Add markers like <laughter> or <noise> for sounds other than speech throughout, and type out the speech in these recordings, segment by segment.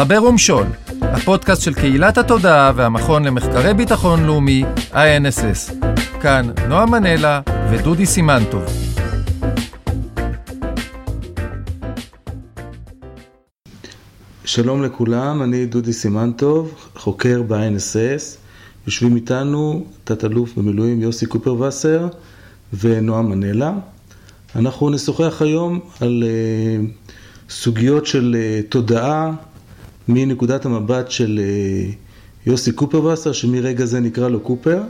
חבר ומשול, הפודקאסט של קהילת התודעה והמכון למחקרי ביטחון לאומי, INSS. כאן נועה מנלה ודודי סימנטוב. שלום לכולם, אני דודי סימנטוב, חוקר ב-INSS. יושבים איתנו תת-אלוף במילואים יוסי קופרווסר ונועה מנלה. אנחנו נשוחח היום על uh, סוגיות של uh, תודעה מנקודת המבט של uh, יוסי קופרווסר, שמרגע זה נקרא לו קופר.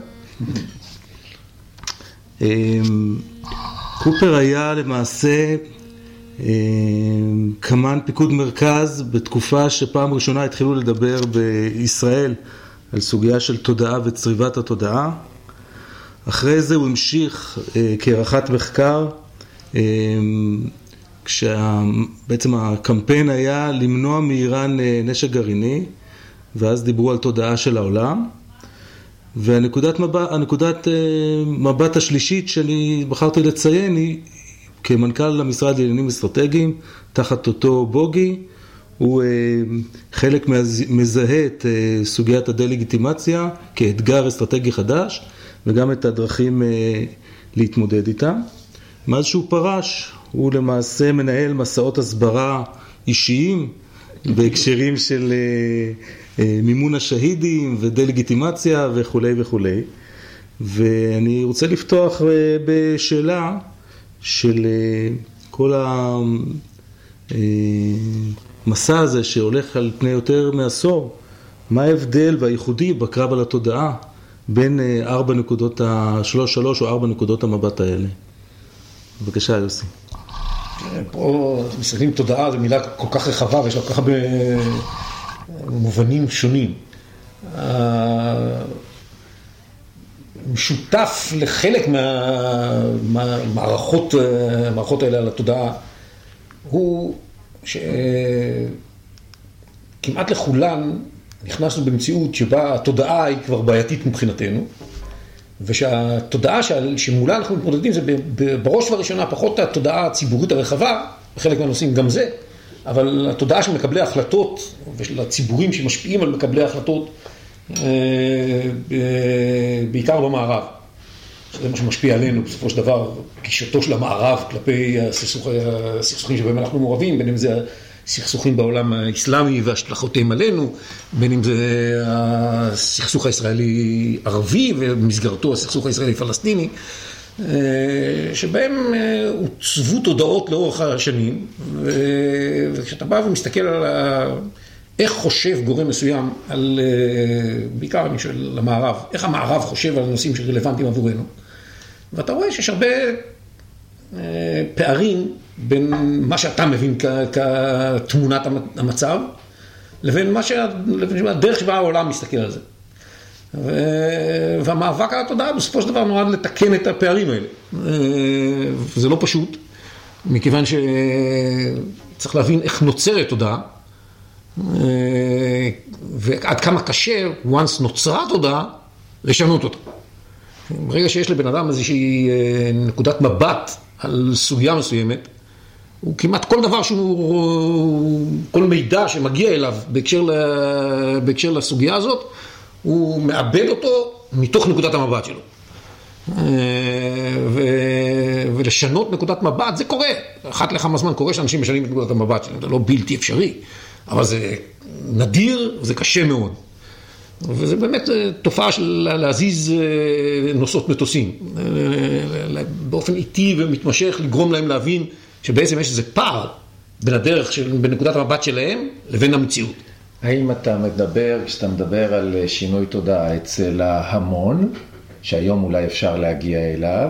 uh, <laughs> קופר היה למעשה uh, קמ"ן פיקוד מרכז בתקופה שפעם ראשונה התחילו לדבר בישראל על סוגיה של תודעה וצריבת התודעה. אחרי זה הוא המשיך אה, כערכת מחקר, אה, כשבעצם הקמפיין היה למנוע מאיראן אה, נשק גרעיני, ואז דיברו על תודעה של העולם. והנקודת מבט, הנקודת מבט השלישית שאני בחרתי לציין היא כמנכ"ל המשרד לעניינים אסטרטגיים, תחת אותו בוגי, הוא חלק מזהה את סוגיית הדה-לגיטימציה כאתגר אסטרטגי חדש. וגם את הדרכים להתמודד איתה. מאז שהוא פרש, הוא למעשה מנהל מסעות הסברה אישיים בהקשרים של מימון השהידים ודה-לגיטימציה וכולי וכולי. ואני רוצה לפתוח בשאלה של כל המסע הזה שהולך על פני יותר מעשור, מה ההבדל והייחודי בקרב על התודעה בין ארבע נקודות, שלוש שלוש או ארבע נקודות המבט האלה. בבקשה, יוסי. פה מסתכלים תודעה, זו מילה כל כך רחבה ויש לה כל כך הרבה מובנים שונים. משותף לחלק מהמערכות האלה על התודעה הוא שכמעט לכולן נכנסנו במציאות שבה התודעה היא כבר בעייתית מבחינתנו, ושהתודעה שמולה אנחנו מתמודדים זה בראש ובראשונה פחות התודעה הציבורית הרחבה, בחלק מהנושאים גם זה, אבל התודעה של מקבלי ההחלטות ושל הציבורים שמשפיעים על מקבלי ההחלטות, בעיקר במערב. זה מה שמשפיע עלינו בסופו של דבר, גישתו של המערב כלפי הסכסוכים שבהם אנחנו מעורבים, בין אם זה סכסוכים בעולם האסלאמי והשלכותיהם עלינו, בין אם זה הסכסוך הישראלי-ערבי ובמסגרתו הסכסוך הישראלי-פלסטיני, שבהם עוצבו תודעות לאורך השנים, וכשאתה בא ומסתכל על איך חושב גורם מסוים, על, בעיקר אני שואל למערב, איך המערב חושב על הנושאים שרלוונטיים עבורנו, ואתה רואה שיש הרבה פערים בין מה שאתה מבין כתמונת המצב, לבין הדרך שבה העולם מסתכל על זה. והמאבק על התודעה בסופו של דבר נועד לתקן את הפערים האלה. זה לא פשוט, מכיוון שצריך להבין איך נוצרת תודעה, ועד כמה קשה, once נוצרה תודעה, לשנות אותה. ברגע שיש לבן אדם איזושהי נקודת מבט על סוגיה מסוימת, הוא כמעט כל דבר שהוא, כל מידע שמגיע אליו בהקשר, בהקשר לסוגיה הזאת, הוא מאבד אותו מתוך נקודת המבט שלו. ו... ולשנות נקודת מבט, זה קורה. אחת לכמה זמן קורה שאנשים משנים את נקודת המבט שלהם, זה לא בלתי אפשרי, אבל זה נדיר, זה קשה מאוד. וזה באמת תופעה של להזיז נוסעות מטוסים, באופן איטי ומתמשך, לגרום להם להבין שבעצם יש איזה פער בין הדרך, של, בין נקודת המבט שלהם לבין המציאות. האם אתה מדבר, כשאתה מדבר על שינוי תודעה אצל ההמון, שהיום אולי אפשר להגיע אליו,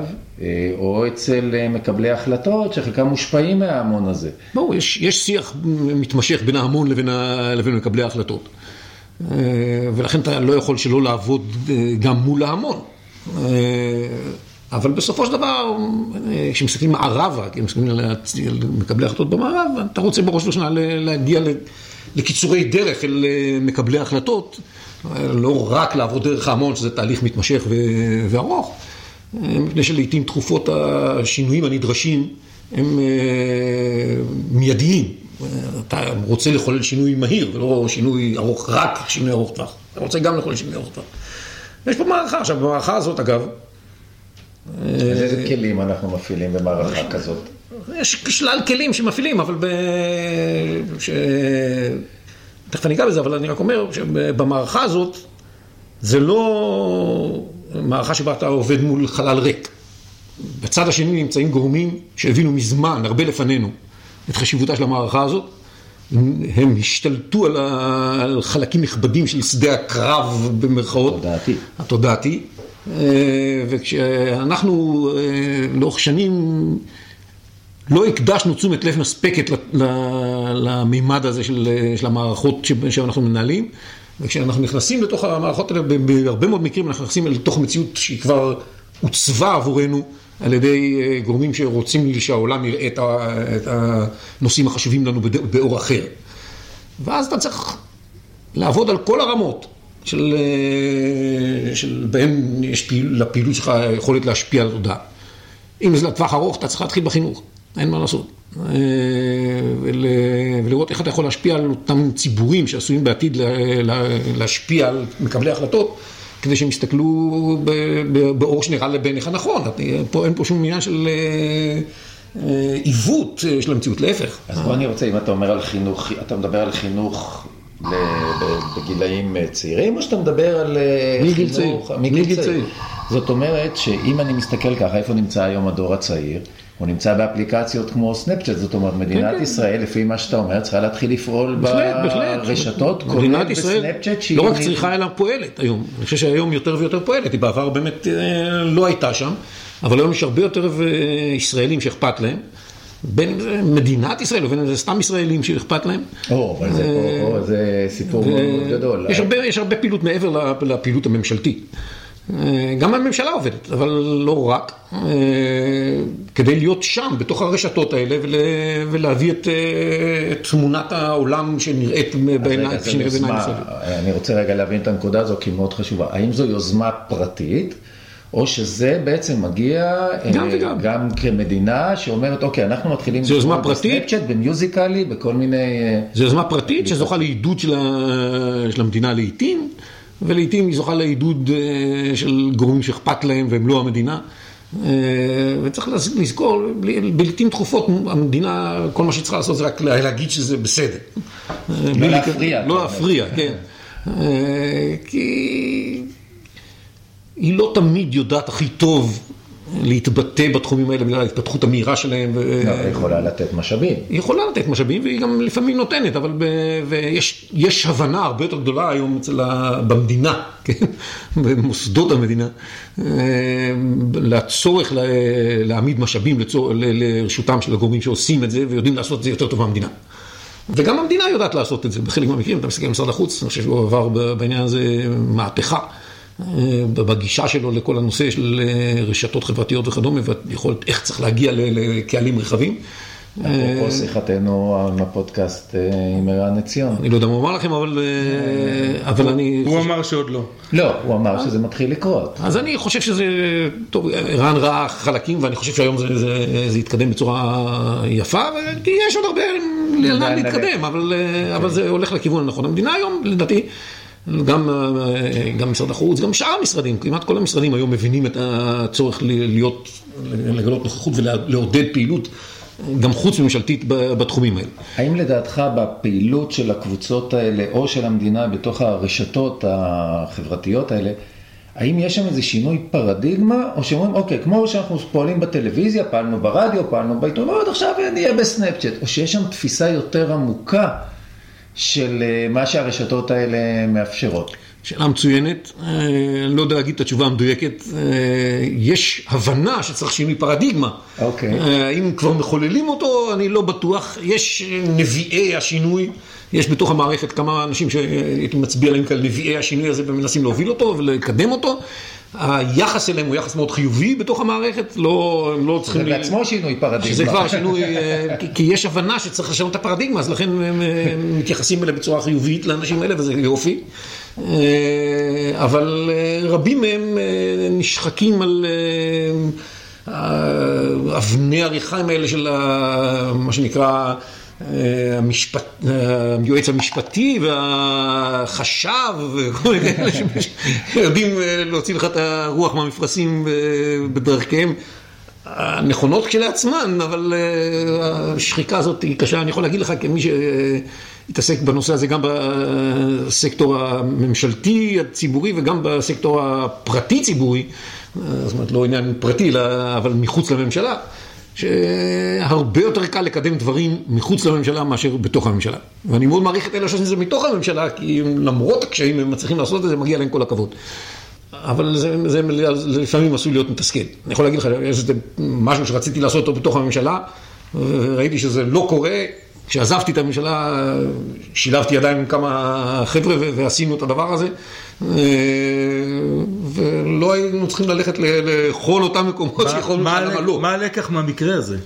או אצל מקבלי החלטות שחלקם מושפעים מההמון הזה? ברור, יש, יש שיח מתמשך בין ההמון לבין, ה, לבין מקבלי ההחלטות. ולכן אתה לא יכול שלא לעבוד גם מול ההמון. אבל בסופו של דבר, כשמסתכלים מערבה, כשמסתכלים על מקבלי החלטות במערב, אתה רוצה בראש ובראשונה להגיע לקיצורי דרך אל מקבלי החלטות, לא רק לעבוד דרך ההמון, שזה תהליך מתמשך וארוך, מפני שלעיתים תכופות השינויים הנדרשים הם מיידיים, אתה רוצה לחולל שינוי מהיר, ולא שינוי ארוך, רק שינוי ארוך טווח. אתה רוצה גם לחולל שינוי ארוך טווח. יש פה מערכה. עכשיו, במערכה הזאת, אגב... אז איזה כלים אנחנו מפעילים במערכה כזאת? יש שלל כלים שמפעילים, אבל ב... ש... תכף אני אגע בזה, אבל אני רק אומר שבמערכה הזאת זה לא מערכה שבה אתה עובד מול חלל ריק. בצד השני נמצאים גורמים שהבינו מזמן, הרבה לפנינו, את חשיבותה של המערכה הזאת. הם השתלטו על, ה... על חלקים נכבדים של שדה הקרב במרכאות. תודעתי. התודעתי. אה, וכשאנחנו אה, לאורך שנים לא הקדשנו תשומת לב מספקת למימד הזה של, של המערכות שאנחנו מנהלים, וכשאנחנו נכנסים לתוך המערכות האלה, בהרבה מאוד מקרים אנחנו נכנסים לתוך מציאות שהיא כבר עוצבה עבורנו על ידי אה, גורמים שרוצים שהעולם יראה את הנושאים החשובים לנו באור אחר. ואז אתה צריך לעבוד על כל הרמות. של, אה, של בהם יש פעיל, לפעילות שלך יכולת להשפיע על התודעה. אם זה לטווח ארוך, אתה צריך להתחיל בחינוך, אין מה לעשות. אה, ול, ולראות איך אתה יכול להשפיע על אותם ציבורים שעשויים בעתיד להשפיע על מקבלי החלטות, כדי שהם יסתכלו באור שנראה לבעיניך נכון. פה אין פה שום עניין של אה, עיוות של המציאות, להפך. אז פה אני רוצה, אם אתה אומר על חינוך, אתה מדבר על חינוך בגילאים אה, צעירים, או שאתה מדבר על אה, מגיל צעיר. מגיל צעיר. זאת אומרת שאם אני מסתכל ככה, איפה נמצא היום הדור הצעיר? הוא נמצא באפליקציות כמו סנאפצ'אט, זאת אומרת, מדינת כן, כן. ישראל, לפי מה שאתה אומר, צריכה להתחיל לפעול ברשתות, כולל בסנאפצ'אט שהיא... לא רק צריכה, אלא פועלת היום. אני חושב שהיום יותר ויותר פועלת, היא בעבר באמת אה, לא הייתה שם, אבל היום יש הרבה יותר ישראלים שאכפת להם. בין אם זה מדינת ישראל ובין אם זה סתם ישראלים שאכפת להם. או, אבל זה פה, פה זה סיפור מאוד גדול. יש הרבה, יש הרבה פעילות מעבר לפעילות הממשלתית. גם הממשלה עובדת, אבל לא רק, כדי להיות שם, בתוך הרשתות האלה, ולהביא את, את תמונת העולם שנראית בעיניי. אני רוצה רגע להבין את הנקודה הזו, כי היא מאוד חשובה. האם זו יוזמה פרטית? או שזה בעצם מגיע גם, אה, גם כמדינה שאומרת, אוקיי, אנחנו מתחילים... זו יוזמה פרטית? בסנאפצ'אט, במיוזיקלי, בכל מיני... אה, זו יוזמה פרטית שזוכה לעידוד של, ה... של המדינה לעיתים, ולעיתים היא זוכה לעידוד אה, של גורמים שאכפת להם והם לא המדינה. וצריך לזכור, לעיתים תכופות המדינה, כל מה שהיא צריכה לעשות זה רק להגיד שזה בסדר. לא להפריע. לא להפריע, כן. כי... היא לא תמיד יודעת הכי טוב להתבטא בתחומים האלה בגלל ההתפתחות המהירה שלהם. לא, היא יכולה לתת משאבים. היא יכולה לתת משאבים והיא גם לפעמים נותנת, אבל ב... ויש הבנה הרבה יותר גדולה היום אצל ה... במדינה, <laughs> כן? במוסדות המדינה, אה, לצורך להעמיד משאבים לצור... לרשותם של הגורמים שעושים את זה ויודעים לעשות את זה יותר טוב מהמדינה. וגם המדינה יודעת לעשות את זה בחלק מהמקרים, אתה מסתכל על משרד החוץ, אני חושב שהוא עבר בעניין הזה מהפכה. אה, בגישה שלו לכל הנושא של אה, רשתות חברתיות וכדומה, ויכולת איך צריך להגיע לקהלים רחבים. אפרופו אה, שיחתנו עם הפודקאסט עם ערן עציון. אני לא יודע מה הוא אמר לכם, אבל אני... הוא אמר שעוד לא. לא, הוא אמר שזה מתחיל לקרות. אז אני חושב שזה... טוב, ערן ראה חלקים, ואני חושב שהיום זה יתקדם בצורה יפה, כי יש עוד הרבה לאן להתקדם, אבל זה הולך לכיוון הנכון. המדינה היום, לדעתי... גם, אה, גם משרד החוץ, גם שאר המשרדים, כמעט כל המשרדים היום מבינים את הצורך להיות, לגלות נוכחות ולעודד פעילות, גם חוץ ממשלתית בתחומים האלה. האם לדעתך בפעילות של הקבוצות האלה, או של המדינה בתוך הרשתות החברתיות האלה, האם יש שם איזה שינוי פרדיגמה, או שאומרים, אוקיי, כמו שאנחנו פועלים בטלוויזיה, פעלנו ברדיו, פעלנו בעיתונות, עכשיו נהיה בסנאפצ'אט, או שיש שם תפיסה יותר עמוקה של אה, מה שהרשתות האלה מאפשרות? שאלה מצוינת, אה, אני לא יודע להגיד את התשובה המדויקת. אה, יש הבנה שצריך שינוי פרדיגמה. אוקיי. אם כבר מחוללים אותו, אני לא בטוח. יש נביאי השינוי, יש בתוך המערכת כמה אנשים שהייתי מצביע עליהם כאן נביאי השינוי הזה ומנסים להוביל אותו ולקדם אותו. היחס אליהם הוא יחס מאוד חיובי בתוך המערכת, לא, לא צריכים... זה בעצמו שינוי פרדיגמה. שזה כבר שינוי, אה, כי יש הבנה שצריך לשנות את הפרדיגמה, אז לכן הם מתייחסים אליהם בצורה חיובית לאנשים האלה, וזה יופי. אה, אבל אה, רבים מהם נשחקים על אבני הריחיים האלה של מה שנקרא... אה, המשפט, אה, היועץ המשפטי והחשב וכל מיני כאלה שיודעים אה, להוציא לך את הרוח מהמפרשים בדרכיהם הנכונות כשלעצמן, אבל השחיקה הזאת היא קשה. אני יכול להגיד לך כמי שהתעסק בנושא הזה גם בסקטור הממשלתי הציבורי וגם בסקטור הפרטי-ציבורי, זאת אומרת לא עניין פרטי, אבל מחוץ לממשלה. שהרבה יותר קל לקדם דברים מחוץ לממשלה מאשר בתוך הממשלה. ואני מאוד מעריך את אלה שעושים את זה מתוך הממשלה, כי למרות הקשיים הם מצליחים לעשות את זה, מגיע להם כל הכבוד. אבל זה, זה לפעמים עשוי להיות מתסכל. אני יכול להגיד לך, יש איזה משהו שרציתי לעשות אותו בתוך הממשלה, וראיתי שזה לא קורה. כשעזבתי את הממשלה, שילבתי ידיים עם כמה חבר'ה ועשינו את הדבר הזה. ולא היינו צריכים ללכת לכל אותם מקומות שיכולנו, למה לא. מה הלקח מהמקרה הזה?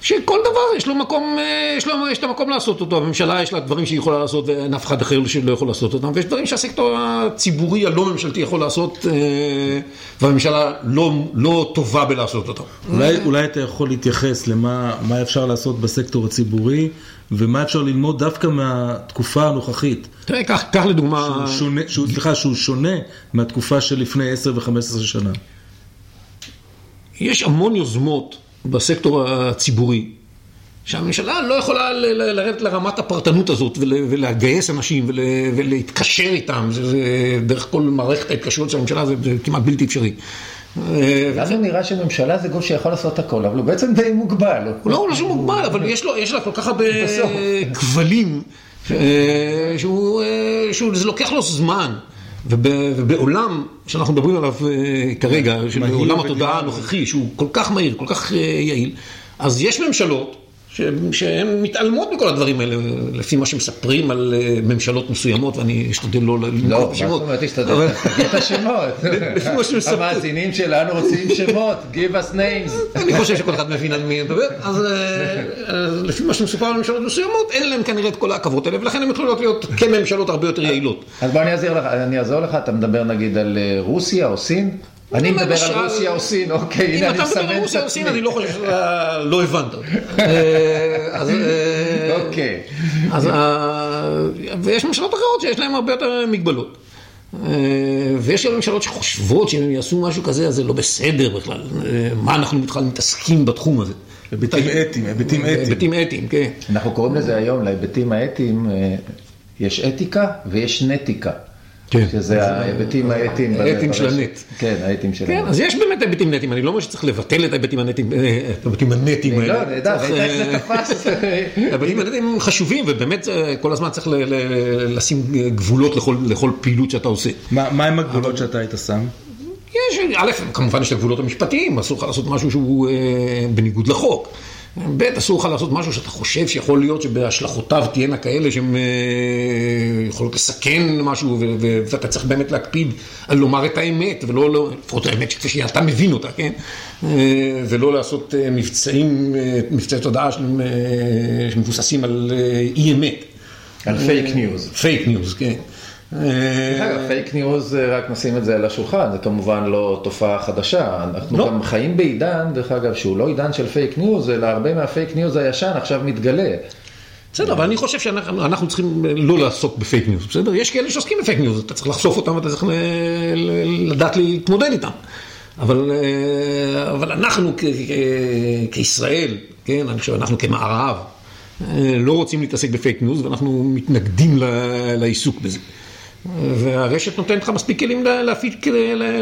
שכל דבר יש לו מקום, אה, יש, לו, יש את המקום לעשות אותו, הממשלה יש לה דברים שהיא יכולה לעשות ואין אף אחד אחר שלא יכול לעשות אותם, ויש דברים שהסקטור הציבורי הלא ממשלתי יכול לעשות אה, והממשלה לא, לא טובה בלעשות אותם. אולי, אולי אתה יכול להתייחס למה אפשר לעשות בסקטור הציבורי ומה אפשר ללמוד דווקא מהתקופה הנוכחית. תראה, קח, קח לדוגמה... שהוא שונה, שהוא, סליחה, שהוא שונה מהתקופה של לפני 10 ו-15 שנה. יש המון יוזמות בסקטור הציבורי, שהממשלה לא יכולה לרדת לרמת הפרטנות הזאת ולגייס אנשים ולהתקשר איתם, זה, זה דרך כל מערכת ההתקשרות של הממשלה זה, זה כמעט בלתי אפשרי. לנו נראה שממשלה זה גוף שיכול לעשות הכל, אבל הוא בעצם די מוגבל. הוא לא ממש מוגבל, אבל יש לה כל כך הרבה כבלים, שזה לוקח לו זמן. ובעולם שאנחנו מדברים עליו אה, כרגע, של עולם התודעה הנוכחי, שהוא כל כך מהיר, כל כך אה, יעיל, אז יש ממשלות שהן מתעלמות מכל הדברים האלה, לפי מה שמספרים על אה, ממשלות מסוימות, ואני אשתדל לא לנקוב בשמות. לא, מה זאת אומרת? תגיד את השמות. <laughs> לפי מה שמספרים. המאזינים שלנו רוצים שמות, give us names. אני חושב שכל אחד מבין על מי אני מדבר. אז לפי מה שמסופר על ממשלות מסוימות, אין להם כנראה את כל העכבות האלה, ולכן הן יכולות להיות כממשלות הרבה יותר יעילות. אז בוא אני אעזור לך, אתה מדבר נגיד על רוסיה או סין? אני מדבר על רוסיה או סין, אוקיי, הנה אני מסמן את עצמי. אם אתה מדבר על רוסיה או סין, אני לא חושב שאתה לא הבנת. אה, אה, אוקיי. ויש ממשלות אחרות שיש להן הרבה יותר מגבלות. אה, ויש גם ממשלות שחושבות שאם הם יעשו משהו כזה, אז זה לא בסדר בכלל. מה אנחנו בכלל מתעסקים בתחום הזה? היבטים אתיים, היבטים אתיים. היבטים אתיים, כן. אנחנו קוראים לזה היום, להיבטים האתיים, יש אתיקה ויש נטיקה. כן. שזה ההיבטים האתיים. האתיים של הנט. כן, האתיים של הנט. כן, אז יש באמת היבטים נטיים, אני לא אומר שצריך לבטל את ההיבטים הנטיים, אה, הנטיים האלה. לא, ראית איך זה תפס. <laughs> ההיבטים הנטיים הם חשובים, ובאמת אה, כל הזמן צריך לשים גבולות לכל פעילות שאתה עושה. מה הם הגבולות שאתה היית שם? יש, א', כמובן יש את הגבולות המשפטיים, אסור לך לעשות משהו שהוא אה, בניגוד לחוק. ב', אסור לך לעשות משהו שאתה חושב שיכול להיות שבהשלכותיו תהיינה כאלה שהן אה, יכולות לסכן משהו, ואתה צריך באמת להקפיד על לומר את האמת, ולא, לא, לפחות האמת שכפי שאתה מבין אותה, כן? אה, ולא לעשות אה, מבצעים, מבצעי תודעה שמבוססים על אי אמת. על פייק ניוז. פייק ניוז, כן. אגב, פייק ניוז, רק נשים את זה על השולחן, זה כמובן לא תופעה חדשה. אנחנו לא. גם חיים בעידן, דרך אגב, שהוא לא עידן של פייק ניוז, אלא הרבה מהפייק ניוז הישן עכשיו מתגלה. בסדר, אבל אני חושב שאנחנו צריכים לא לעסוק בפייק ניוז, בסדר? יש כאלה שעוסקים בפייק ניוז, אתה צריך לחשוף אותם ואתה צריך לדעת להתמודד איתם. אבל, אה, אבל אנחנו כ, כ, כישראל, כן, אני חושב, אנחנו כמערב, אה, לא רוצים להתעסק בפייק ניוז ואנחנו מתנגדים לעיסוק בזה. והרשת נותנת לך מספיק כלים להפיץ,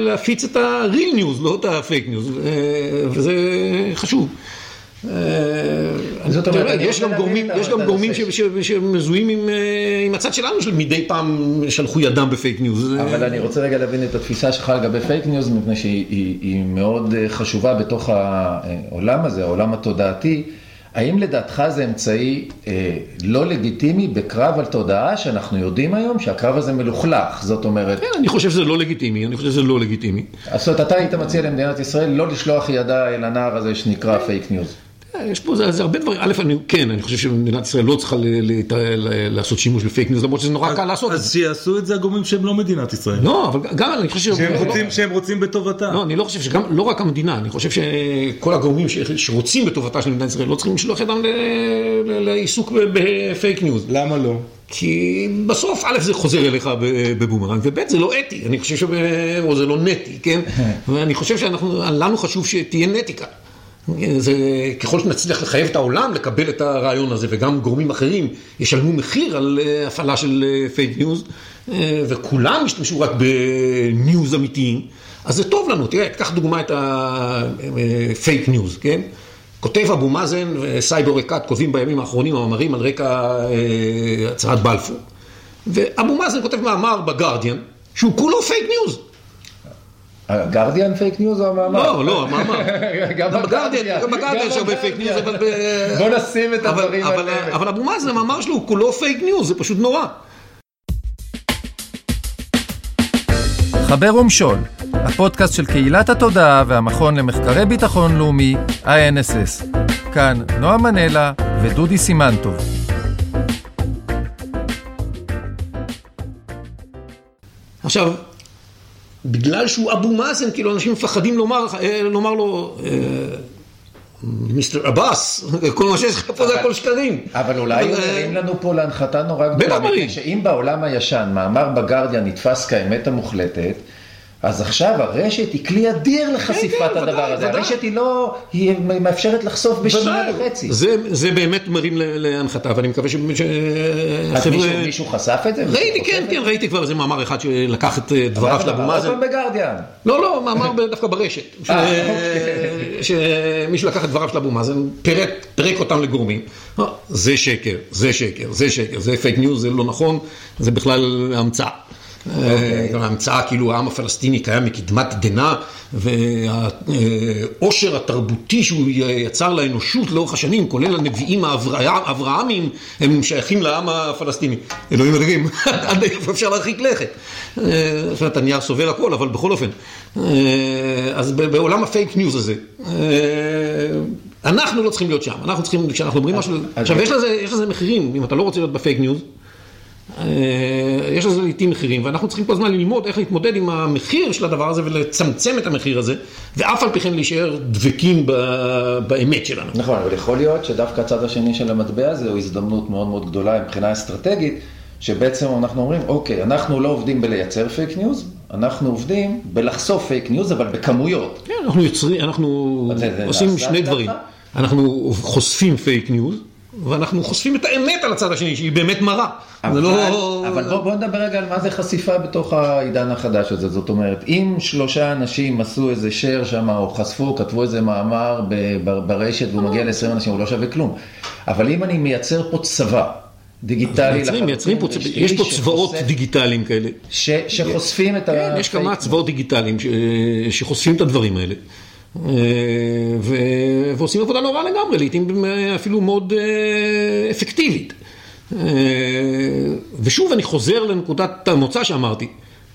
להפיץ את ה-real news, לא את ה-fake news, וזה חשוב. זאת אומרת, יש גם גורמים, יש גם גורמים שמזוהים עם הצד שלנו, שמדי פעם שלחו ידם בפייק ניוז. אבל אני רוצה רגע להבין את התפיסה שלך לגבי פייק ניוז, מפני שהיא מאוד חשובה בתוך העולם הזה, העולם התודעתי. האם לדעתך זה אמצעי אה, לא לגיטימי בקרב על תודעה שאנחנו יודעים היום שהקרב הזה מלוכלך, זאת אומרת... כן, אני חושב שזה לא לגיטימי, אני חושב שזה לא לגיטימי. זאת אומרת, אתה היית מציע למדינת ישראל לא לשלוח ידה אל הנער הזה שנקרא פייק ניוז. יש פה, זה, זה הרבה דברים, א', אני, כן, אני חושב שמדינת ישראל לא צריכה ל, ל, ל, לעשות שימוש בפייק ניוז, למרות שזה נורא קל לעשות אז. שיעשו את זה הגורמים שהם לא מדינת ישראל. לא, אבל גם אני חושב ש... שהם לא- רוצים- שהם רוצים בטובתה. לא, אני לא חושב שגם, לא רק המדינה, אני חושב שכל הגורמים ש- שרוצים בטובתה של מדינת ישראל לא צריכים לשלוח ידם ל- ל- לעיסוק בפייק ניוז. למה לא? כי בסוף, א', זה חוזר אליך בבומרנג, וב', זה לא אתי, אני חושב שב... או זה לא נטי, כן? ואני חושב שאנחנו, לנו חשוב שתהיה נטיקה. זה, ככל שנצליח לחייב את העולם לקבל את הרעיון הזה, וגם גורמים אחרים ישלמו מחיר על אה, הפעלה של פייק ניוז, אה, וכולם ישתמשו רק בניוז אמיתיים, אז זה טוב לנו. תראה, תיקח דוגמא את הפייק ניוז, כן? כותב אבו מאזן וסאיב עריקאת כותבים בימים האחרונים מאמרים על רקע אה, הצהרת בלפור. ואבו מאזן כותב מאמר בגרדיאן, שהוא כולו פייק ניוז. הגרדיאן פייק ניוז או המאמר? לא, לא, המאמר. <laughs> גם בגרדיאן, גם בגרדיאן יש הרבה פייק ניוז, אבל... ב- בוא נשים את אבל- הדברים אבל- האלה. אבל אבו מאזן, המאמר שלו הוא כולו פייק ניוז, זה פשוט נורא. חבר ומשול, הפודקאסט של קהילת התודעה והמכון למחקרי ביטחון לאומי, INSS. כאן נועה מנלה ודודי סימנטוב. עכשיו, בגלל שהוא אבו מאזן, כאילו אנשים מפחדים לומר, אה, לומר לו, אה, מיסטר עבאס, <laughs> כל מה שיש לך פה זה הכל שקרים. אבל אולי אבל, אה, לנו פה להנחתה נורא גדולה, שאם בעולם הישן מאמר בגרדיאן נתפס כאמת המוחלטת, אז עכשיו הרשת היא כלי אדיר לחשיפת כן, הדבר ודאי, הזה. ודאי. הרשת היא לא, היא מאפשרת לחשוף בשנייה. וחצי. זה, זה באמת מרים להנחתה, ואני מקווה ש- אז. מישהו- מישהו חשף את זה? ראיתי, כן, כן, זה? ראיתי כבר איזה מאמר אחד שלקח את אה, דבריו של אבו אבל מאזן. עוד פעם בגרדיאן. לא, לא, מאמר דווקא ברשת. ש- אה, אוקיי. שמישהו לקח את דבריו של אבו מאזן, פירק, פירק אותם לגורמים. אה, זה שקר, זה שקר, זה שקר, זה פייק ניוז, זה לא נכון, זה בכלל המצאה. אוקיי. אה, המצאה כאילו העם הפלסטיני קיים מקדמת דנא, והעושר התרבותי שהוא יצר לאנושות לאורך השנים, כולל הנביאים האברהמיים, הם שייכים לעם הפלסטיני. אלוהים אדירים, <laughs> עד איפה אפשר להרחיק לכת. אה, זאת אומרת, הנייר סובר הכל, אבל בכל אופן. אה, אז בעולם הפייק ניוז הזה, אנחנו לא צריכים להיות שם. אנחנו צריכים, כשאנחנו אומרים משהו... עכשיו, יש לזה מחירים, אם אתה לא רוצה להיות בפייק ניוז. אה, יש לזה לעיתים מחירים, ואנחנו צריכים כל הזמן ללמוד איך להתמודד עם המחיר של הדבר הזה ולצמצם את המחיר הזה, ואף על פי כן להישאר דבקים ב- באמת שלנו. נכון, אבל יכול להיות שדווקא הצד השני של המטבע הזה הוא הזדמנות מאוד מאוד גדולה מבחינה אסטרטגית, שבעצם אנחנו אומרים, אוקיי, אנחנו לא עובדים בלייצר פייק ניוז, אנחנו עובדים בלחשוף פייק ניוז, אבל בכמויות. כן, אנחנו יוצרים, אנחנו עושים שני? דברים. אנחנו חושפים פייק ניוז, ואנחנו חושפים את האמת על הצד השני, שהיא באמת מרה. אבל, לא... אבל בוא, בוא נדבר רגע על מה זה חשיפה בתוך העידן החדש הזה. זאת אומרת, אם שלושה אנשים עשו איזה share שם, או חשפו, כתבו איזה מאמר ברשת, והוא מגיע ל-20 אנשים, הוא לא שווה כלום. אבל אם אני מייצר פה צבא דיגיטלי מייצרים, מייצרים פה, לחלוטין, יש פה שחושף- צבאות דיגיטליים כאלה. ש, שחושפים את כן, יש כמה צבאות דיגיטליים ש- שחושפים את הדברים האלה. אה, ו- ועושים עבודה רעה לגמרי, לעיתים אפילו מאוד אה, אפקטיבית. אה, ושוב, אני חוזר לנקודת המוצא שאמרתי,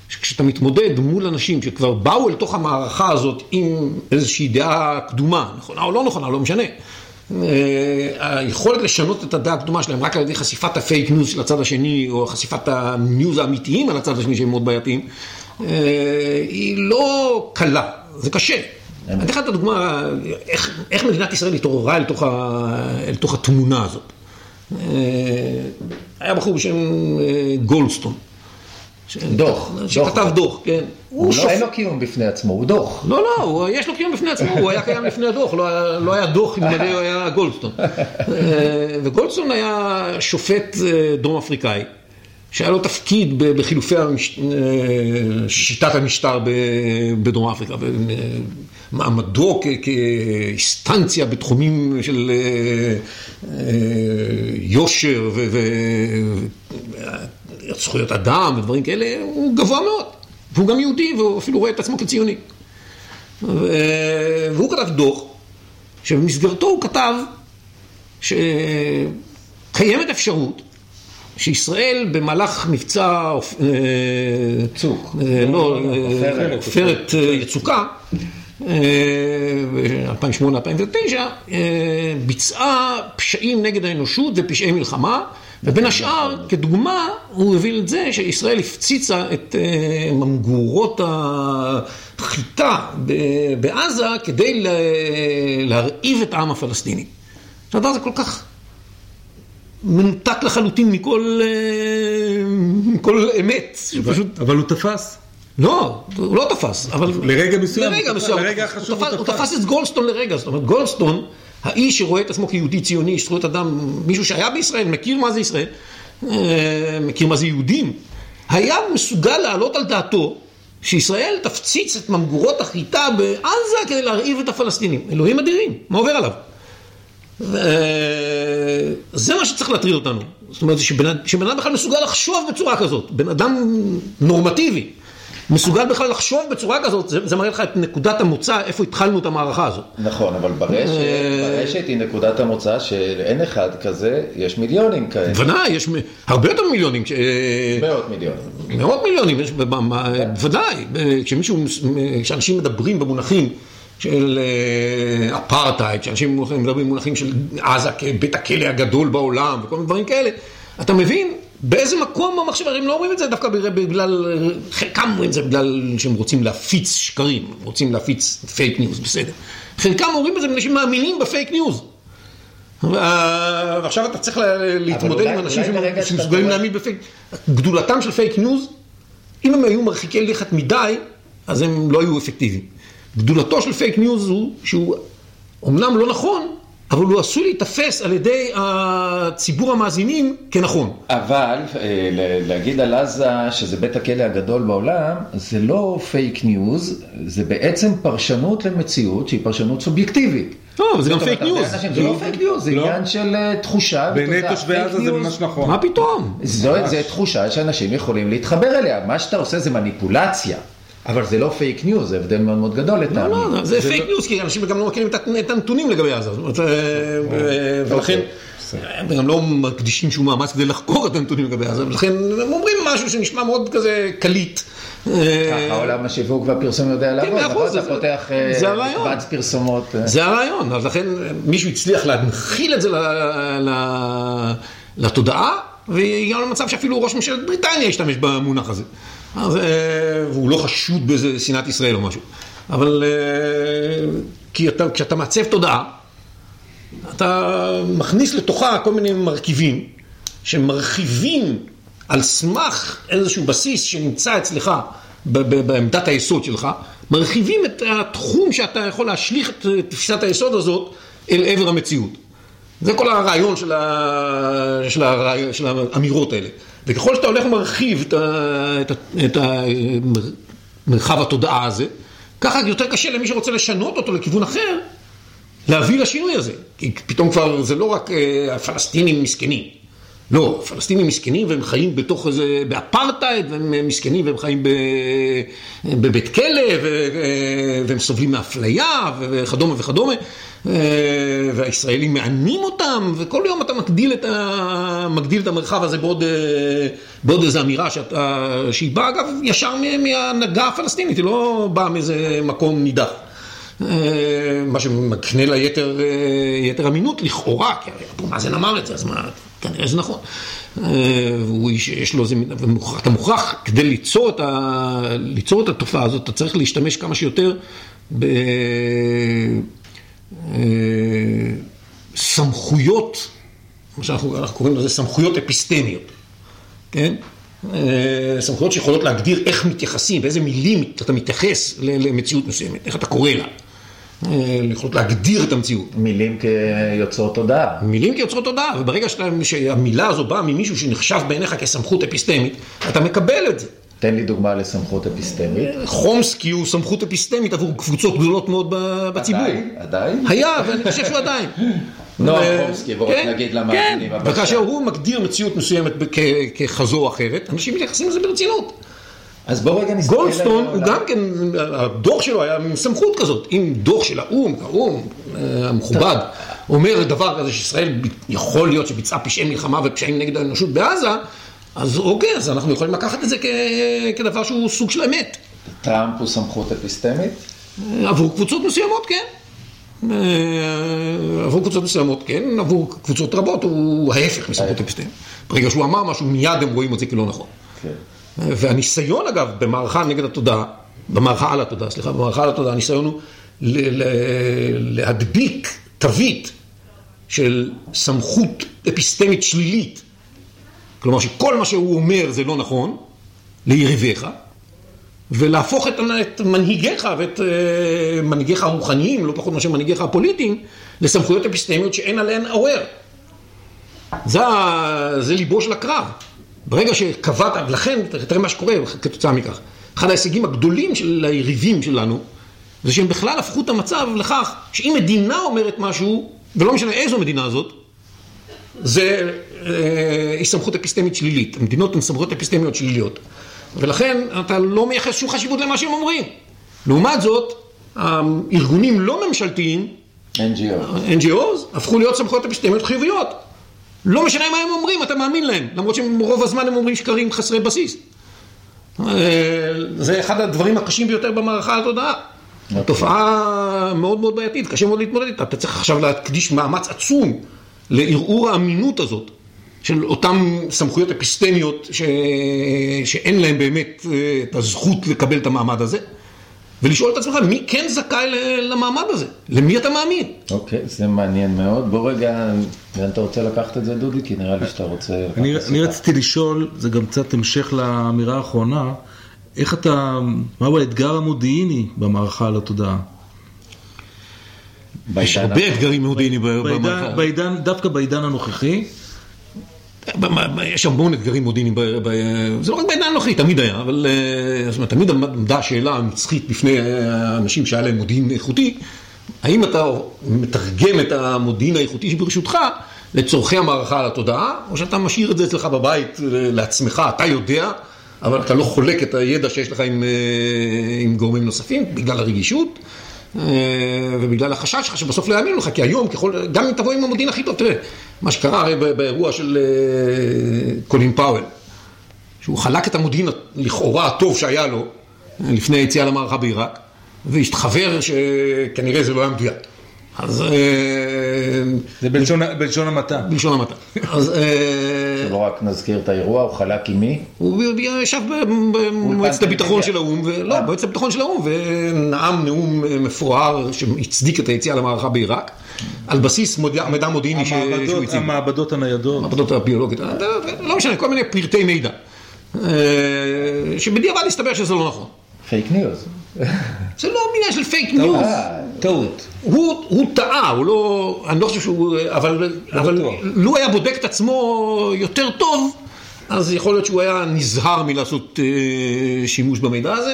שכשאתה מתמודד מול אנשים שכבר באו אל תוך המערכה הזאת עם איזושהי דעה קדומה, נכונה או לא נכונה, לא משנה. היכולת לשנות את הדעה הקדומה שלהם רק על ידי חשיפת הפייק ניוז של הצד השני, או חשיפת הניוז האמיתיים על הצד השני שהם מאוד בעייתיים, היא לא קלה, זה קשה. אני אתן לך את הדוגמה, איך, איך מדינת ישראל התעוררה אל תוך, התמונה הזאת. אה, היה בחור בשם אה, גולדסטון. דוח, שכתב דוח. כן. הוא לא, אין לו קיום בפני עצמו, הוא דוח. לא, לא, יש לו קיום בפני עצמו, הוא היה קיים לפני הדוח, לא היה, לא דוח אם הוא היה גולדסטון. <laughs> אה, וגולדסטון היה שופט דרום אפריקאי, שהיה לו תפקיד בחילופי. אה, שיטת המשטר בדרום אפריקה, ומעמדו כ- כאינסטנציה בתחומים של אה, אה, יושר ו... ו- זכויות אדם ודברים כאלה, הוא גבוה מאוד. והוא גם יהודי, והוא אפילו רואה את עצמו כציוני. והוא כתב דוח, שבמסגרתו הוא כתב שקיימת אפשרות שישראל במהלך מבצע אה, צוק. אה, לא, עופרת. עופרת אה, יצוקה, ב-2008-2009, ביצעה פשעים נגד האנושות ופשעי מלחמה, ובין השאר, כדוגמה, הוא הביא את זה שישראל הפציצה את ממגורות החיטה בעזה כדי להרעיב את העם הפלסטיני. הדבר הזה כל כך מנותק לחלוטין מכל, אה, מכל אמת. פשוט... אבל הוא תפס. לא, הוא לא תפס, אבל... לרגע מסוים. לרגע מסוים. לרגע החשוב הוא תפס. הוא תפס את גולדסטון לרגע, זאת אומרת, גולדסטון, האיש שרואה את עצמו כיהודי ציוני, זכויות אדם, מישהו שהיה בישראל, מכיר מה זה ישראל, אה, מכיר מה זה יהודים, היה מסוגל להעלות על דעתו שישראל תפציץ את ממגורות החיטה בעזה כדי להרעיב את הפלסטינים. אלוהים אדירים, מה עובר עליו? זה מה שצריך להטריד אותנו. זאת אומרת, שבן אדם בכלל מסוגל לחשוב בצורה כזאת, בן אדם נורמטיבי. מסוגל בכלל לחשוב בצורה כזאת, זה, זה מראה לך את נקודת המוצא, איפה התחלנו את המערכה הזאת. נכון, אבל ברשת, ברשת היא נקודת המוצא שאין אחד כזה, יש מיליונים כאלה. בוודאי, יש הרבה יותר מיליונים. מאות מיליונים. מאות מיליונים, יש, בוודאי, כשמישהו, כשאנשים מדברים במונחים של אפרטהייד, כשאנשים מדברים במונחים של עזה כבית הכלא הגדול בעולם וכל מיני דברים כאלה, אתה מבין באיזה מקום המחשבה, הם לא אומרים את זה דווקא בגלל, חלקם אומרים את זה בגלל שהם רוצים להפיץ שקרים, רוצים להפיץ פייק ניוז, בסדר. חלקם אומרים את זה בגלל שהם מאמינים בפייק ניוז. ועכשיו אתה צריך להתמודד עם אנשים שמסוגלים להאמין בפייק, גדולתם של פייק ניוז, אם הם היו מרחיקי לכת מדי, אז הם לא היו אפקטיביים. גדולתו של פייק ניוז הוא שהוא אומנם לא נכון, אבל הוא עשוי להיתפס על ידי הציבור המאזינים כנכון. אבל להגיד על עזה שזה בית הכלא הגדול בעולם, זה לא פייק ניוז, זה בעצם פרשנות למציאות שהיא פרשנות סובייקטיבית. לא, זה גם פייק ניוז. זה לא פייק ניוז, זה עניין של תחושה. בעיני תושבי עזה זה ממש נכון. מה פתאום? זה תחושה שאנשים יכולים להתחבר אליה. מה שאתה עושה זה מניפולציה. אבל זה לא פייק ניוז, זה הבדל מאוד מאוד גדול לטעמי. לא, לא, זה פייק ניוז, כי אנשים גם לא מכירים את הנתונים לגבי עזה. ולכן, הם גם לא מקדישים שום מאמץ כדי לחקור את הנתונים לגבי עזה, ולכן הם אומרים משהו שנשמע מאוד כזה קליט. ככה עולם השיווק והפרסום יודע לעבוד, נכון? אתה פותח מקבץ פרסומות. זה הרעיון, אז לכן מישהו הצליח להנחיל את זה לתודעה, והגענו למצב שאפילו ראש ממשלת בריטניה השתמש במונח הזה. אז, והוא לא חשוד באיזה שנאת ישראל או משהו. אבל כי אתה, כשאתה מעצב תודעה, אתה מכניס לתוכה כל מיני מרכיבים שמרחיבים על סמך איזשהו בסיס שנמצא אצלך בעמדת היסוד שלך, מרחיבים את התחום שאתה יכול להשליך את תפיסת היסוד הזאת אל עבר המציאות. זה כל הרעיון של, ה... של, הרעיון, של האמירות האלה. וככל שאתה הולך ומרחיב את. את. את המרחב התודעה הזה, ככה יותר קשה למי שרוצה לשנות אותו לכיוון אחר, להביא לשינוי הזה. כי פתאום כבר זה לא רק הפלסטינים מסכנים. לא, הפלסטינים מסכנים והם חיים בתוך איזה, באפרטהייד, והם מסכנים והם חיים ב... בבית כלא, ו... והם סובלים מאפליה וכדומה וכדומה. והישראלים מענים אותם, וכל יום אתה מגדיל את, ה... מגדיל את המרחב הזה בעוד, בעוד איזו אמירה שאתה... שהיא באה אגב ישר מההנהגה הפלסטינית, היא לא באה מאיזה מקום נידח. מה שמקנה לה יתר, יתר אמינות לכאורה, כי אבו מאזן אמר את זה, אז מה, כנראה זה נכון. הוא איש, יש לו איזה, אתה מוכרח, כדי ליצור את, ה, ליצור את התופעה הזאת, אתה צריך להשתמש כמה שיותר בסמכויות, מה שאנחנו קוראים לזה סמכויות אפיסטמיות, כן? סמכויות שיכולות להגדיר איך מתייחסים, באיזה מילים אתה מתייחס למציאות מסוימת, איך אתה קורא לה. יכולות להגדיר את המציאות. מילים כיוצרות תודעה. מילים כיוצרות תודעה, וברגע שהמילה הזו באה ממישהו שנחשב בעיניך כסמכות אפיסטמית, אתה מקבל את זה. תן לי דוגמה לסמכות אפיסטמית. חומסקי הוא סמכות אפיסטמית עבור קבוצות גדולות מאוד בציבור. עדיין? עדיין? היה, ואני חושב שהוא עדיין. <laughs> נועם חומסקי, בואו נגיד למאזינים. וכאשר הוא מגדיר מציאות מסוימת ככזו או אחרת, אנשים מתייחסים לזה ברצינות. אז בואו רגע נסתכל... גולדסטון הוא גם כן, הדוח שלו היה עם סמכות כזאת. אם דוח של האו"ם, האו"ם המכובד, אומר דבר כזה שישראל יכול להיות שביצעה פשעי מלחמה ופשעים נגד האנושות בעזה, אז אוקיי, אז אנחנו יכולים לקחת את זה כדבר שהוא סוג של אמת. טראמפ הוא סמכות אפיסטמית? עבור קבוצות מסוימות, כן. אה, עבור קבוצות מסוימות, כן, עבור קבוצות רבות הוא ההפך מסמכות אפיסטמית. ברגע שהוא אמר משהו, מיד הם רואים את זה כלא נכון. כן. והניסיון אגב, במערכה נגד התודעה, במערכה על התודעה, סליחה, במערכה על התודעה, הניסיון הוא ל- ל- להדביק תווית של סמכות אפיסטמית שלילית. כלומר שכל מה שהוא אומר זה לא נכון, ליריביך, ולהפוך את, את מנהיגיך ואת uh, מנהיגיך הרוחניים, לא פחות מאשר מנהיגיך הפוליטיים, לסמכויות אפיסטמיות שאין עליהן עורר. זה, זה ליבו של הקרב. ברגע שקבעת, ולכן, תראה מה שקורה כתוצאה מכך. אחד ההישגים הגדולים של היריבים שלנו, זה שהם בכלל הפכו את המצב לכך שאם מדינה אומרת משהו, ולא משנה איזו מדינה זאת, זה אה, היא סמכות אפיסטמית שלילית. המדינות הן סמכויות אפיסטמיות שליליות. ולכן אתה לא מייחס שום חשיבות למה שהם אומרים. לעומת זאת, הארגונים לא ממשלתיים, NGO. NGOs, הפכו להיות סמכויות אפיסטמיות חיוביות. לא משנה מה הם אומרים, אתה מאמין להם, למרות שרוב הזמן הם אומרים שקרים חסרי בסיס. אה, זה אחד הדברים הקשים ביותר במערכה על התודעה. תופעה מאוד מאוד בעייתית, קשה מאוד להתמודד איתה. אתה צריך עכשיו להקדיש מאמץ עצום לערעור האמינות הזאת של אותן סמכויות אפיסטמיות ש... שאין להן באמת אה, את הזכות לקבל את המעמד הזה, ולשאול את עצמך מי כן זכאי ל- למעמד הזה, למי אתה מאמין. אוקיי, זה מעניין מאוד. בוא רגע, לאן אתה רוצה לקחת את זה, דודי? כי נראה לי שאתה רוצה... אני, אני. רציתי לשאול, זה גם קצת המשך לאמירה האחרונה, איך אתה, מהו האתגר המודיעיני במערכה על התודעה? יש הרבה אתגרים מודיעיניים ב- בעידן, דווקא בעידן הנוכחי, יש המון אתגרים מודיעיניים, ב- ב- זה לא רק בעידן הנוכחי, תמיד היה, אבל אה, זאת אומרת, תמיד עמדה השאלה הנצחית בפני אה, האנשים שהיה להם מודיעין איכותי, האם אתה מתרגם את המודיעין האיכותי שברשותך לצורכי המערכה על התודעה, או שאתה משאיר את זה אצלך בבית אה, לעצמך, אתה יודע, אבל אתה לא חולק את הידע שיש לך עם, עם גורמים נוספים, בגלל הרגישות. אה, ובגלל החשש שלך שבסוף לא יאמינו לך, כי היום, ככל, גם אם תבוא עם המודיעין הכי טוב, תראה, מה שקרה הרי באירוע של אה, קולין פאוול, שהוא חלק את המודיעין לכאורה הטוב שהיה לו אה, לפני היציאה למערכה בעיראק, והתחבר שכנראה זה לא היה מדויק. אז... אה, זה בלשון, בלשון המעטה. בלשון המעטה. אז אה, שלא רק נזכיר את האירוע, הוא חלק עם מי? הוא ישב במועצת הביטחון של האו"ם, אה. ולא, במועצת הביטחון של האו"ם, ונאם נאום אה, מפואר שהצדיק את היציאה למערכה בעיראק, על בסיס מודיע- מידע מודיעיני שהוא הציג. המעבדות הניידות. המעבדות הביולוגיות, אה, לא משנה, כל מיני פרטי מידע, אה, שבדיעבד הסתבר שזה לא נכון. פייק ניוז. זה לא עניין של פייק ניוז. טעות. הוא, טעה, הוא לא, אני לא חושב שהוא, אבל, אבל בטוח. לו היה בודק את עצמו יותר טוב, אז יכול להיות שהוא היה נזהר מלעשות אה, שימוש במידע הזה.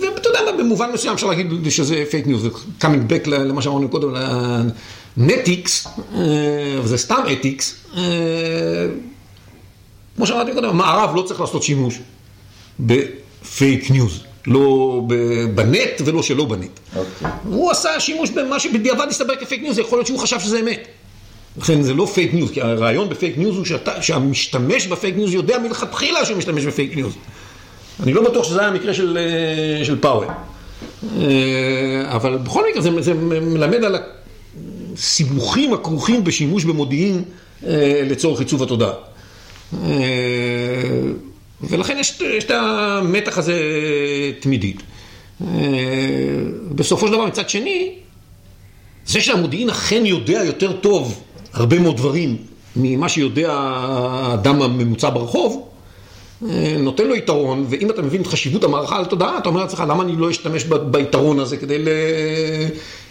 ואתה יודע מה, במובן מסוים אפשר להגיד שזה פייק ניוז, coming back למה שאמרנו קודם, לאתיקס, וזה סתם אתיקס, אה, כמו שאמרתי קודם, המערב לא צריך לעשות שימוש בפייק ניוז, לא בנט ולא שלא בנט. אוקיי. הוא עשה שימוש במה שבדיעבד הסתבר כפייק ניוז, יכול להיות שהוא חשב שזה אמת. לכן זה לא פייק ניוז, כי הרעיון בפייק ניוז הוא שאתה, שהמשתמש בפייק ניוז יודע מלכתחילה שהוא משתמש בפייק ניוז. אני לא בטוח שזה היה המקרה של, אה, של פאוור. אה, אבל בכל מקרה זה, זה מלמד על הסיבוכים הכרוכים בשימוש במודיעין אה, לצורך עיצוב התודעה. ולכן יש, יש את המתח הזה תמידית. אה, בסופו של דבר, מצד שני, זה שהמודיעין אכן יודע יותר טוב הרבה מאוד דברים ממה שיודע האדם הממוצע ברחוב, אה, נותן לו יתרון, ואם אתה מבין את חשיבות המערכה על התודעה, אתה אומר לעצמך, למה אני לא אשתמש ביתרון הזה כדי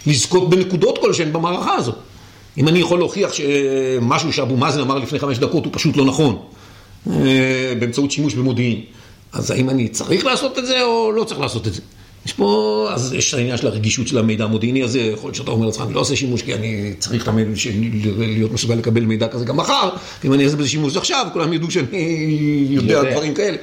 לזכות בנקודות כלשהן במערכה הזאת? אם אני יכול להוכיח שמשהו שאבו מאזן אמר לפני חמש דקות הוא פשוט לא נכון, באמצעות שימוש במודיעין, אז האם אני צריך לעשות את זה או לא צריך לעשות את זה? יש פה, אז יש העניין של הרגישות של המידע המודיעיני הזה, יכול להיות שאתה אומר לעצמך, אני לא עושה שימוש כי אני צריך המידע, של- להיות מסוגל לקבל מידע כזה גם מחר, אם אני אעשה בזה שימוש עכשיו, כולם ידעו שאני יודע יודע. דברים כאלה.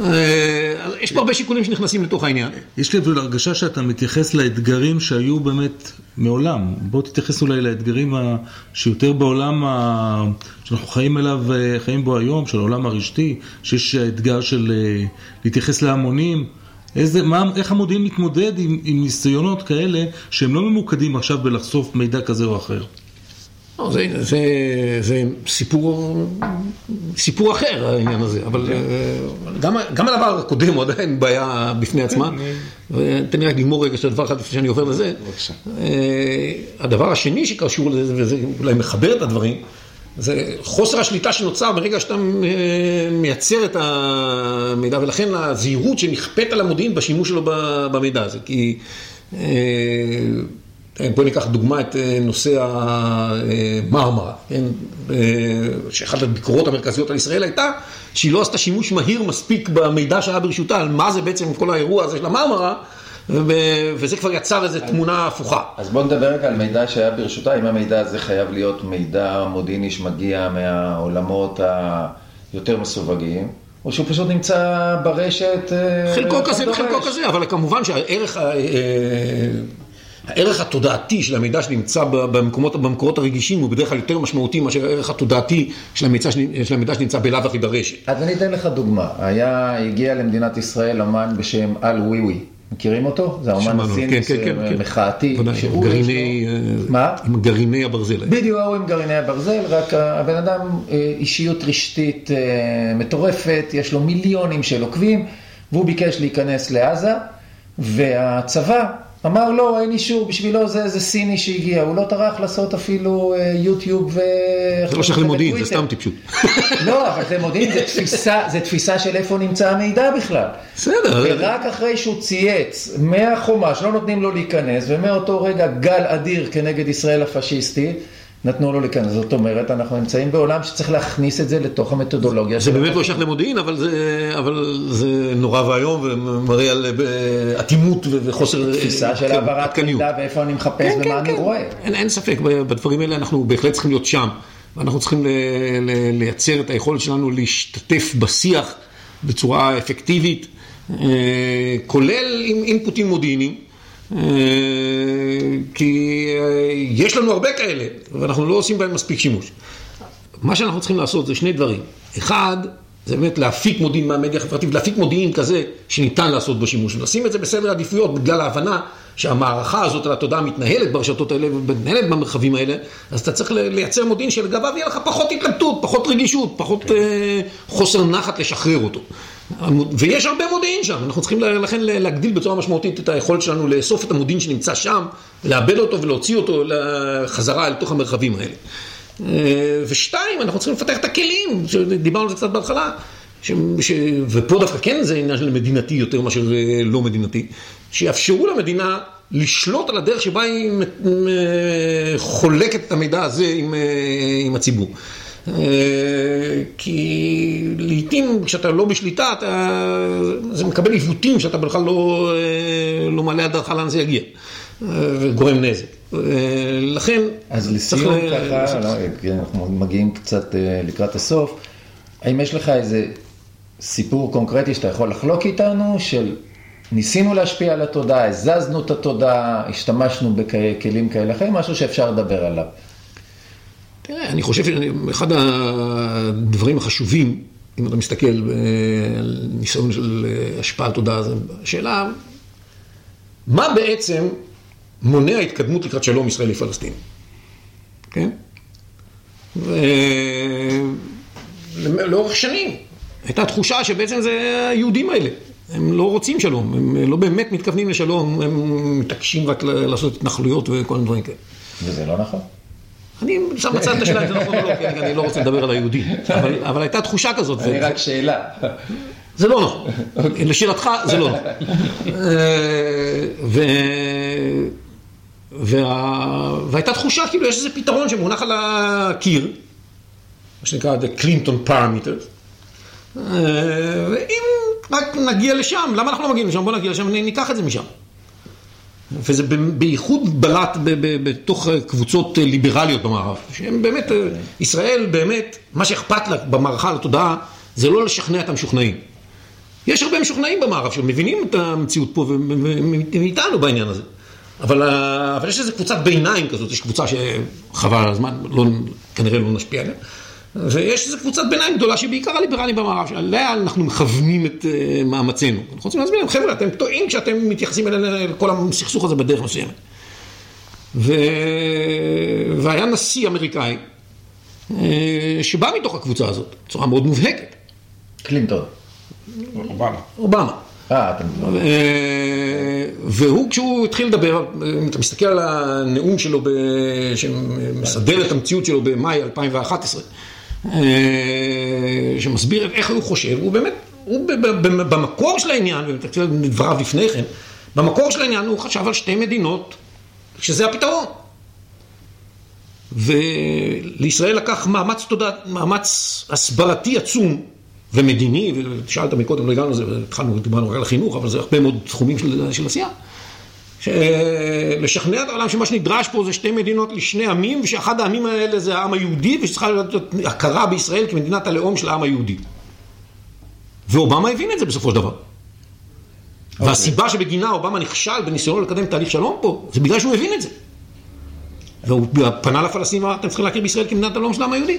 אה, יש פה הרבה שיקולים שנכנסים לתוך העניין. יש לי אפילו הרגשה שאתה מתייחס לאתגרים שהיו באמת מעולם. בוא תתייחס אולי לאתגרים. שיותר בעולם. שאנחנו חיים אליו, אה, חיים בו היום, של העולם הרשתי, שיש אתגר של אה, להתייחס להמונים. איזה, מה, איך המודיעין מתמודד עם, עם ניסיונות כאלה שהם לא ממוקדים עכשיו בלחשוף מידע כזה או אחר? לא, זה, זה, זה סיפור, סיפור אחר העניין הזה, אבל אה, גם, גם הדבר הקודם הוא עדיין בעיה בפני עצמה. תן לי רק לגמור רגע של דבר אחד לפני שאני עובר לזה. אה, הדבר השני שקשור לזה, וזה אולי מחבר את הדברים, זה חוסר השליטה שנוצר ברגע שאתה אה, מייצר את המידע, ולכן הזהירות שנכפית על המודיעין בשימוש שלו במידע הזה. כי כן, בואי ניקח דוגמא את אה, נושא המרמרה, כן? אה, שאחת הביקורות המרכזיות על ישראל הייתה שהיא לא עשתה שימוש מהיר מספיק במידע שהיה ברשותה על מה זה בעצם כל האירוע הזה של המרמרה וזה כבר יצר איזו תמונה הפוכה. אז בואו נדבר רגע על מידע שהיה ברשותה, אם המידע הזה חייב להיות מידע מודיעיני שמגיע מהעולמות היותר מסווגים. או שהוא פשוט נמצא ברשת. אה, חלקו כזה וחלקו כזה, אבל כמובן שהערך הערך התודעתי של המידע שנמצא במקומות, במקורות הרגישים הוא בדרך כלל יותר משמעותי מאשר הערך התודעתי של המידע, של המידע שנמצא בלאו הכי ברשת. אז אני אתן לך דוגמה. היה, הגיע למדינת ישראל אמן בשם אל וויווי. מכירים אותו? זה האומן הסיני, כן, כן, כן, מחאתי. עם גרעיני, מה? עם גרעיני הברזל. בדיוק, הוא עם גרעיני הברזל, רק הבן אדם אה, אישיות רשתית אה, מטורפת, יש לו מיליונים של עוקבים, והוא ביקש להיכנס לעזה, והצבא אמר לא, אין אישור, בשבילו זה איזה סיני שהגיע, הוא לא טרח לעשות אפילו אה, יוטיוב ו... זה לא שייך למודיעין, זה סתם טיפשות. <laughs> לא, אבל זה מודיעין, זה תפיסה, זה תפיסה של איפה נמצא המידע בכלל. בסדר. ורק אחרי שהוא צייץ מהחומה שלא נותנים לו להיכנס, ומאותו רגע גל אדיר כנגד ישראל הפשיסטית, נתנו לו להיכנס. זאת אומרת, אנחנו נמצאים בעולם שצריך להכניס את זה לתוך המתודולוגיה. זה באמת לא שייך למודיעין, אבל זה, אבל זה נורא ואיום ומראה על אה, אטימות וחוסר... תפיסה של כן, העברת מידע ואיפה אני מחפש כן, ומה כן, אני רואה. אין, אין ספק, בדברים האלה אנחנו בהחלט צריכים להיות שם. ואנחנו צריכים לייצר את היכולת שלנו להשתתף בשיח בצורה אפקטיבית, אה, כולל עם אינפוטים מודיעיניים. אה, כי אה, יש לנו הרבה כאלה, ואנחנו לא עושים בהם מספיק שימוש. מה שאנחנו צריכים לעשות זה שני דברים. אחד, זה באמת להפיק מודיעין מהמדיה החברתית, להפיק מודיעין כזה שניתן לעשות בו שימוש, ולשים את זה בסדר עדיפויות בגלל ההבנה שהמערכה הזאת על התודעה מתנהלת ברשתות האלה ומתנהלת במרחבים האלה, אז אתה צריך לייצר מודיעין שלגביו יהיה לך פחות התלבטות, פחות רגישות, פחות אה, חוסר נחת לשחרר אותו. ויש הרבה מודיעין שם, אנחנו צריכים לכן להגדיל בצורה משמעותית את היכולת שלנו לאסוף את המודיעין שנמצא שם, לעבד אותו ולהוציא אותו חזרה אל תוך המרחבים האלה. אה, ושתיים, אנחנו צריכים לפתח את הכלים, שדיברנו על זה קצת בהתחלה, ש, ש, ופה דווקא כן זה עניין של מדינתי יותר מאשר אה, לא מדינתי, שיאפשרו למדינה לשלוט על הדרך שבה היא חולקת את המידע הזה עם, אה, עם הציבור. כי לעיתים כשאתה לא בשליטה, אתה, זה מקבל עיוותים שאתה בכלל לא, לא מעלה על דעתך לאן זה יגיע, וגורם נזק. לכן... אז לסיום ככה, לא, אנחנו מגיעים קצת לקראת הסוף, האם יש לך איזה סיפור קונקרטי שאתה יכול לחלוק איתנו, של ניסינו להשפיע על התודעה, הזזנו את התודעה, השתמשנו בכלים כאלה אחרים, משהו שאפשר לדבר עליו. תראה, אני חושב שאחד הדברים החשובים, אם אתה מסתכל על ניסיון של השפעה על תודעה, זה השאלה, מה בעצם מונע התקדמות לקראת שלום ישראלי-פלסטיני, כן? ולאורך שנים הייתה תחושה שבעצם זה היהודים האלה. הם לא רוצים שלום, הם לא באמת מתכוונים לשלום, הם מתעקשים רק לעשות התנחלויות וכל מיני דברים כאלה. וזה לא נכון? אני שם בצד את השאלה אם זה נכון או לא, <laughs> כי אני לא רוצה לדבר על היהודים, אבל, אבל הייתה תחושה כזאת. אני רק שאלה. זה לא נכון, לשאלתך זה לא נכון. וה... והייתה תחושה כאילו יש איזה פתרון שמונח על הקיר, מה שנקרא The Clinton Parameters, ואם רק נגיע לשם, למה אנחנו לא מגיעים לשם? בוא נגיע לשם, ניקח את זה משם. וזה בייחוד בלט בתוך קבוצות ליברליות במערב, שהן באמת, ישראל באמת, מה שאכפת לה במערכה על התודעה, זה לא לשכנע את המשוכנעים. יש הרבה משוכנעים במערב שמבינים את המציאות פה ומאיתנו בעניין הזה. אבל, אבל יש איזו קבוצת ביניים כזאת, יש קבוצה שחבל על הזמן, לא, כנראה לא נשפיע עליה. ויש איזו קבוצת ביניים גדולה שהיא בעיקר הליברלים במערב, שעליה אנחנו מכוונים את uh, מאמצינו. אנחנו רוצים להסביר להם, חבר'ה, אתם טועים כשאתם מתייחסים אל כל הסכסוך הזה בדרך מסוימת. ו... והיה נשיא אמריקאי אה, שבא מתוך הקבוצה הזאת, בצורה מאוד מובהקת. קלינטון. אובמה. אובמה. אה. והוא, כשהוא התחיל לדבר, אם אתה מסתכל על הנאום שלו, ב... שמסדר את המציאות שלו במאי 2011, אה, שמסביר איך הוא חושב, הוא באמת, הוא במקור של העניין, ותקציב דבריו לפני כן, במקור של העניין הוא חשב על שתי מדינות, שזה הפתרון. ולישראל לקח מאמץ תודע, מאמץ הסברתי עצום ומדיני, ושאלת מקודם, לא הגענו לזה, התחלנו, דיברנו רק על החינוך, אבל זה הרבה מאוד תחומים של, של עשייה. לשכנע את העולם שמה שנדרש פה זה שתי מדינות לשני עמים, ושאחד העמים האלה זה העם היהודי, ושצריכה להיות הכרה בישראל כמדינת הלאום של העם היהודי. ואובמה הבין את זה בסופו של דבר. Okay. אוקיי. והסיבה שבגינה אובמה נכשל בניסיונו לקדם תהליך שלום פה, זה בגלל שהוא הבין את זה. והוא פנה לפלסטינים ואמר, אתם צריכים להכיר בישראל כמדינת הלאום של העם היהודי.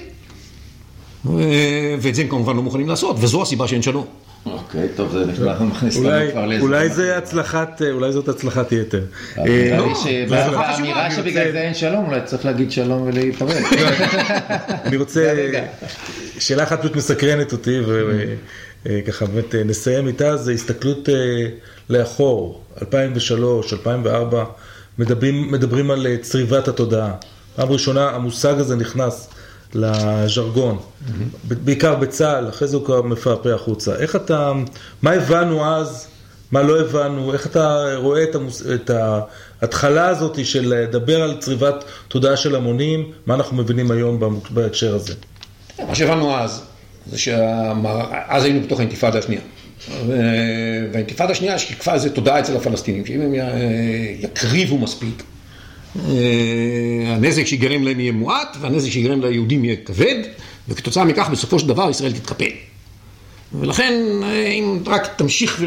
ואת זה הם כמובן לא מוכנים לעשות, וזו הסיבה שאין שלום. אוקיי, טוב, זה אנחנו מכניס אותנו כבר לאיזה... אולי זה הצלחת, אולי זאת הצלחת יתר. אה, לא, באמירה שבגלל זה אין שלום, אולי צריך להגיד שלום ולהיפרד. <laughs> אני רוצה, שאלה אחת פשוט מסקרנת אותי, וככה באמת נסיים איתה, זה הסתכלות לאחור, 2003, 2004, מדברים על צריבת התודעה. פעם ראשונה המושג הזה נכנס. לז'רגון, mm-hmm. בעיקר בצה"ל, אחרי זה הוא כבר מפעפע החוצה. איך אתה, מה הבנו אז, מה לא הבנו, איך אתה רואה את, המוס, את ההתחלה הזאת של לדבר על צריבת תודעה של המונים, מה אנחנו מבינים היום בהקשר הזה? מה שהבנו אז, זה שאז היינו בתוך האינתיפאדה השנייה. והאינתיפאדה השנייה שיקפה איזה תודעה אצל הפלסטינים, שאם הם יקריבו מספיק, הנזק שיגרם להם יהיה מועט, והנזק שיגרם ליהודים יהיה כבד, וכתוצאה מכך בסופו של דבר ישראל תתקפל. ולכן אה, אם רק תמשיך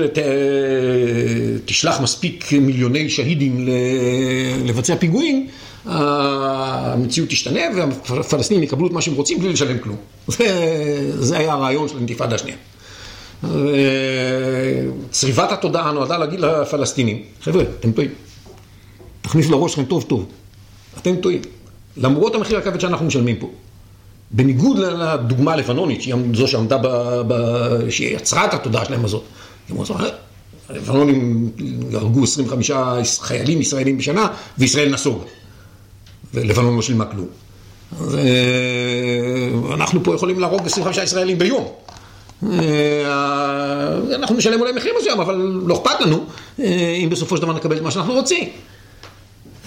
ותשלח אה, מספיק מיליוני שהידים לבצע פיגועים, המציאות תשתנה והפלסטינים יקבלו את מה שהם רוצים בלי לשלם כלום. <laughs> זה, זה היה הרעיון של האינתיפאדה השנייה. צריבת התודעה נועדה להגיד לפלסטינים, חבר'ה, אתם טועים. תכניסו לראש שלכם טוב טוב, אתם טועים. למרות המחיר הכבד שאנחנו משלמים פה. בניגוד לדוגמה הלבנונית, שהיא זו שעמדה, ב, ב, שהיא יצרה את התודעה שלהם הזאת. הלבנונים הרגו 25 חיילים ישראלים בשנה, וישראל נסוג. ולבנון לא שילמה כלום. אנחנו פה יכולים להרוג 25 ישראלים ביום. אה, אנחנו נשלם אולי מחיר מסוים, אבל לא אכפת לנו אה, אם בסופו של דבר נקבל את מה שאנחנו רוצים.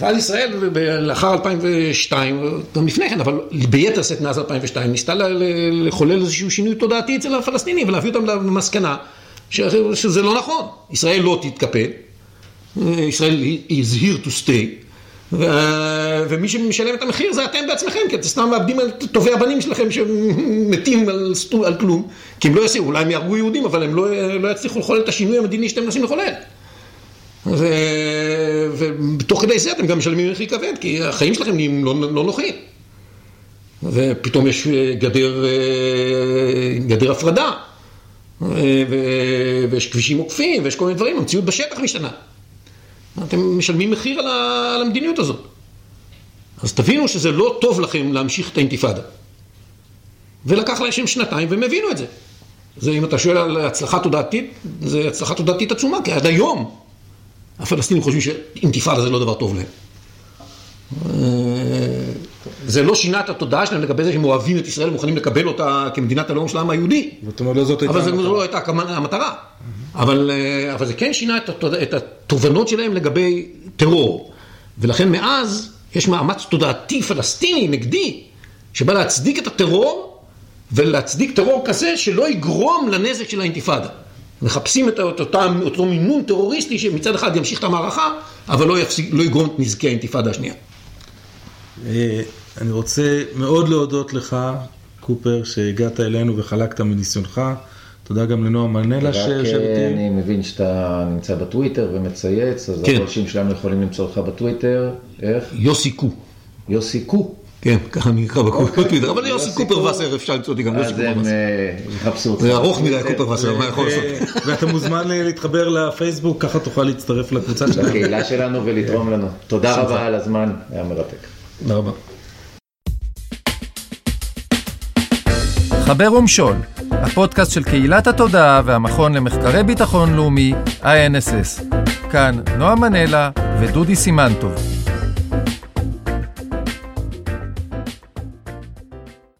ואז ישראל לאחר 2002, גם לפני כן, אבל ביתר שאת מאז 2002, ניסתה לחולל איזשהו שינוי תודעתי אצל הפלסטינים ולהביא אותם למסקנה שזה לא נכון. ישראל לא תתקפל, ישראל is here to stay, ומי שמשלם את המחיר זה אתם בעצמכם, כי אתם סתם מאבדים את טובי הבנים שלכם שמתים על, על כלום, כי הם לא יעשו, אולי הם יהרגו יהודים, אבל הם לא, לא יצליחו לחולל את השינוי המדיני שאתם מנסים לחולל. ו... ותוך כדי זה אתם גם משלמים מחיר כבד, כי החיים שלכם נהיים לא, לא נוחים. ופתאום יש גדר, גדר הפרדה, ו... ויש כבישים עוקפים, ויש כל מיני דברים, המציאות בשטח משתנה. אתם משלמים מחיר על המדיניות הזאת. אז תבינו שזה לא טוב לכם להמשיך את האינתיפאדה. ולקח להם שנתיים, והם הבינו את זה. זה, אם אתה שואל על הצלחה תודעתית, זה הצלחה תודעתית עצומה, כי עד היום הפלסטינים חושבים שאינתיפאדה זה לא דבר טוב להם. זה לא שינה את התודעה שלהם לגבי זה שהם אוהבים את ישראל ומוכנים לקבל אותה כמדינת הלאום של העם היהודי. זאת אומרת, לא זאת הייתה המטרה. אבל זו לא הייתה המטרה. אבל, אבל זה כן שינה את התובנות שלהם לגבי טרור. ולכן מאז יש מאמץ תודעתי פלסטיני נגדי, שבא להצדיק את הטרור ולהצדיק טרור כזה שלא יגרום לנזק של האינתיפאדה. מחפשים את אותם, אותו מינון טרוריסטי שמצד אחד ימשיך את המערכה, אבל לא, יפסיק, לא יגרום את נזקי האינתיפאדה השנייה. אה, אני רוצה מאוד להודות לך, קופר, שהגעת אלינו וחלקת מניסיונך. תודה גם לנועם מנלה שיושב איתי. אני מבין שאתה נמצא בטוויטר ומצייץ, אז כן. הפולשים שלנו יכולים למצוא אותך בטוויטר, איך? יוסי קו. יוסי קו. כן, ככה אני אקרא בטוויטר, אבל יוסי קופר וסר, אפשר למצוא אותי גם יוסי אז קופר הם. אה, יחפשו אותך. זה ארוך מדי קופר וסר, מה יכול לעשות? ואתה מוזמן להתחבר לפייסבוק, ככה תוכל להצטרף לקבוצה שלנו. לקהילה שלנו ולתרום לנו. תודה רבה על הזמן, היה מרתק. תודה רבה. חבר ומשול, הפודקאסט של קהילת התודעה והמכון למחקרי ביטחון לאומי, INSS. כאן נועה מנלה ודודי סימנטוב.